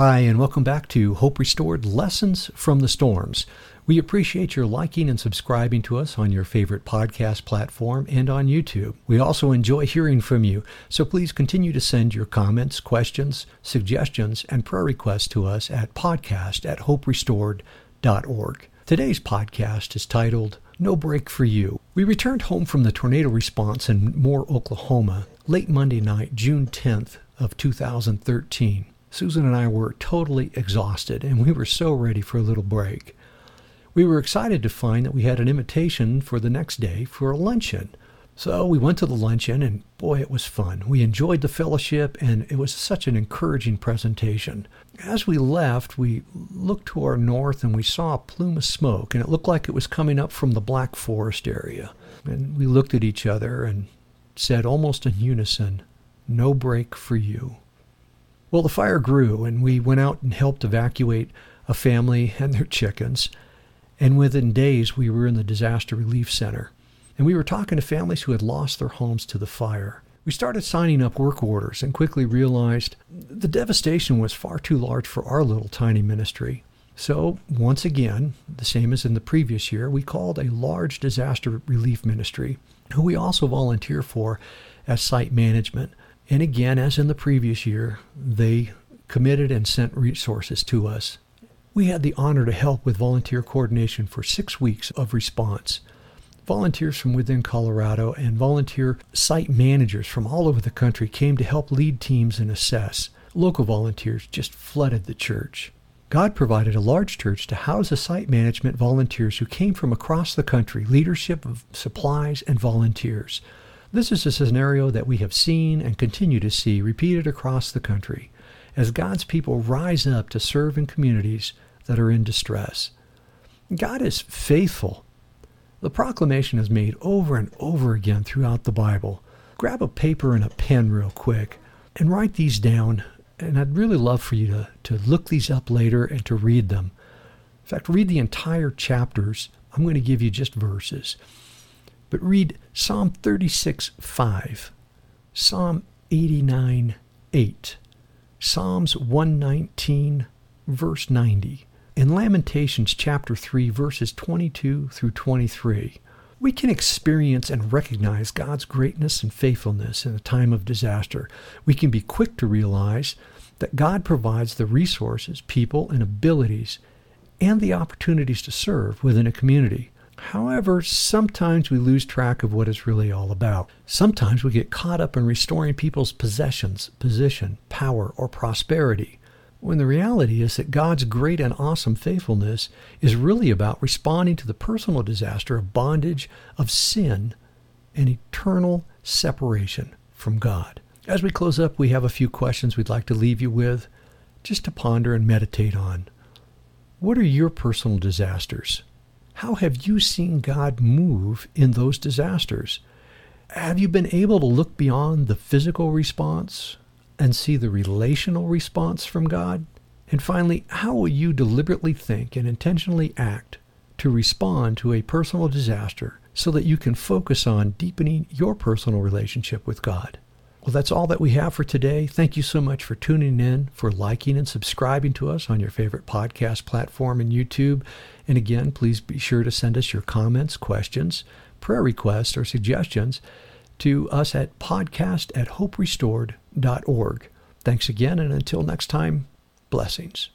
Hi, and welcome back to Hope Restored Lessons from the Storms. We appreciate your liking and subscribing to us on your favorite podcast platform and on YouTube. We also enjoy hearing from you, so please continue to send your comments, questions, suggestions, and prayer requests to us at podcast at hoperestored.org. Today's podcast is titled No Break for You. We returned home from the tornado response in Moore, Oklahoma, late Monday night, June 10th of 2013. Susan and I were totally exhausted, and we were so ready for a little break. We were excited to find that we had an invitation for the next day for a luncheon. So we went to the luncheon, and boy, it was fun. We enjoyed the fellowship, and it was such an encouraging presentation. As we left, we looked to our north and we saw a plume of smoke, and it looked like it was coming up from the Black Forest area. And we looked at each other and said almost in unison, No break for you. Well, the fire grew, and we went out and helped evacuate a family and their chickens. And within days, we were in the disaster relief center. And we were talking to families who had lost their homes to the fire. We started signing up work orders and quickly realized the devastation was far too large for our little tiny ministry. So, once again, the same as in the previous year, we called a large disaster relief ministry, who we also volunteer for as site management. And again, as in the previous year, they committed and sent resources to us. We had the honor to help with volunteer coordination for six weeks of response. Volunteers from within Colorado and volunteer site managers from all over the country came to help lead teams and assess. Local volunteers just flooded the church. God provided a large church to house the site management volunteers who came from across the country, leadership of supplies and volunteers. This is a scenario that we have seen and continue to see repeated across the country as God's people rise up to serve in communities that are in distress. God is faithful. The proclamation is made over and over again throughout the Bible. Grab a paper and a pen real quick and write these down. And I'd really love for you to, to look these up later and to read them. In fact, read the entire chapters. I'm going to give you just verses. But read Psalm 36 5, Psalm 89 8, Psalms 119, verse 90, and Lamentations chapter 3, verses 22 through 23. We can experience and recognize God's greatness and faithfulness in a time of disaster. We can be quick to realize that God provides the resources, people, and abilities and the opportunities to serve within a community. However, sometimes we lose track of what it's really all about. Sometimes we get caught up in restoring people's possessions, position, power, or prosperity, when the reality is that God's great and awesome faithfulness is really about responding to the personal disaster of bondage, of sin, and eternal separation from God. As we close up, we have a few questions we'd like to leave you with, just to ponder and meditate on. What are your personal disasters? How have you seen God move in those disasters? Have you been able to look beyond the physical response and see the relational response from God? And finally, how will you deliberately think and intentionally act to respond to a personal disaster so that you can focus on deepening your personal relationship with God? Well, that's all that we have for today. Thank you so much for tuning in, for liking and subscribing to us on your favorite podcast platform and YouTube. And again, please be sure to send us your comments, questions, prayer requests, or suggestions to us at podcast at hoperestored.org. Thanks again, and until next time, blessings.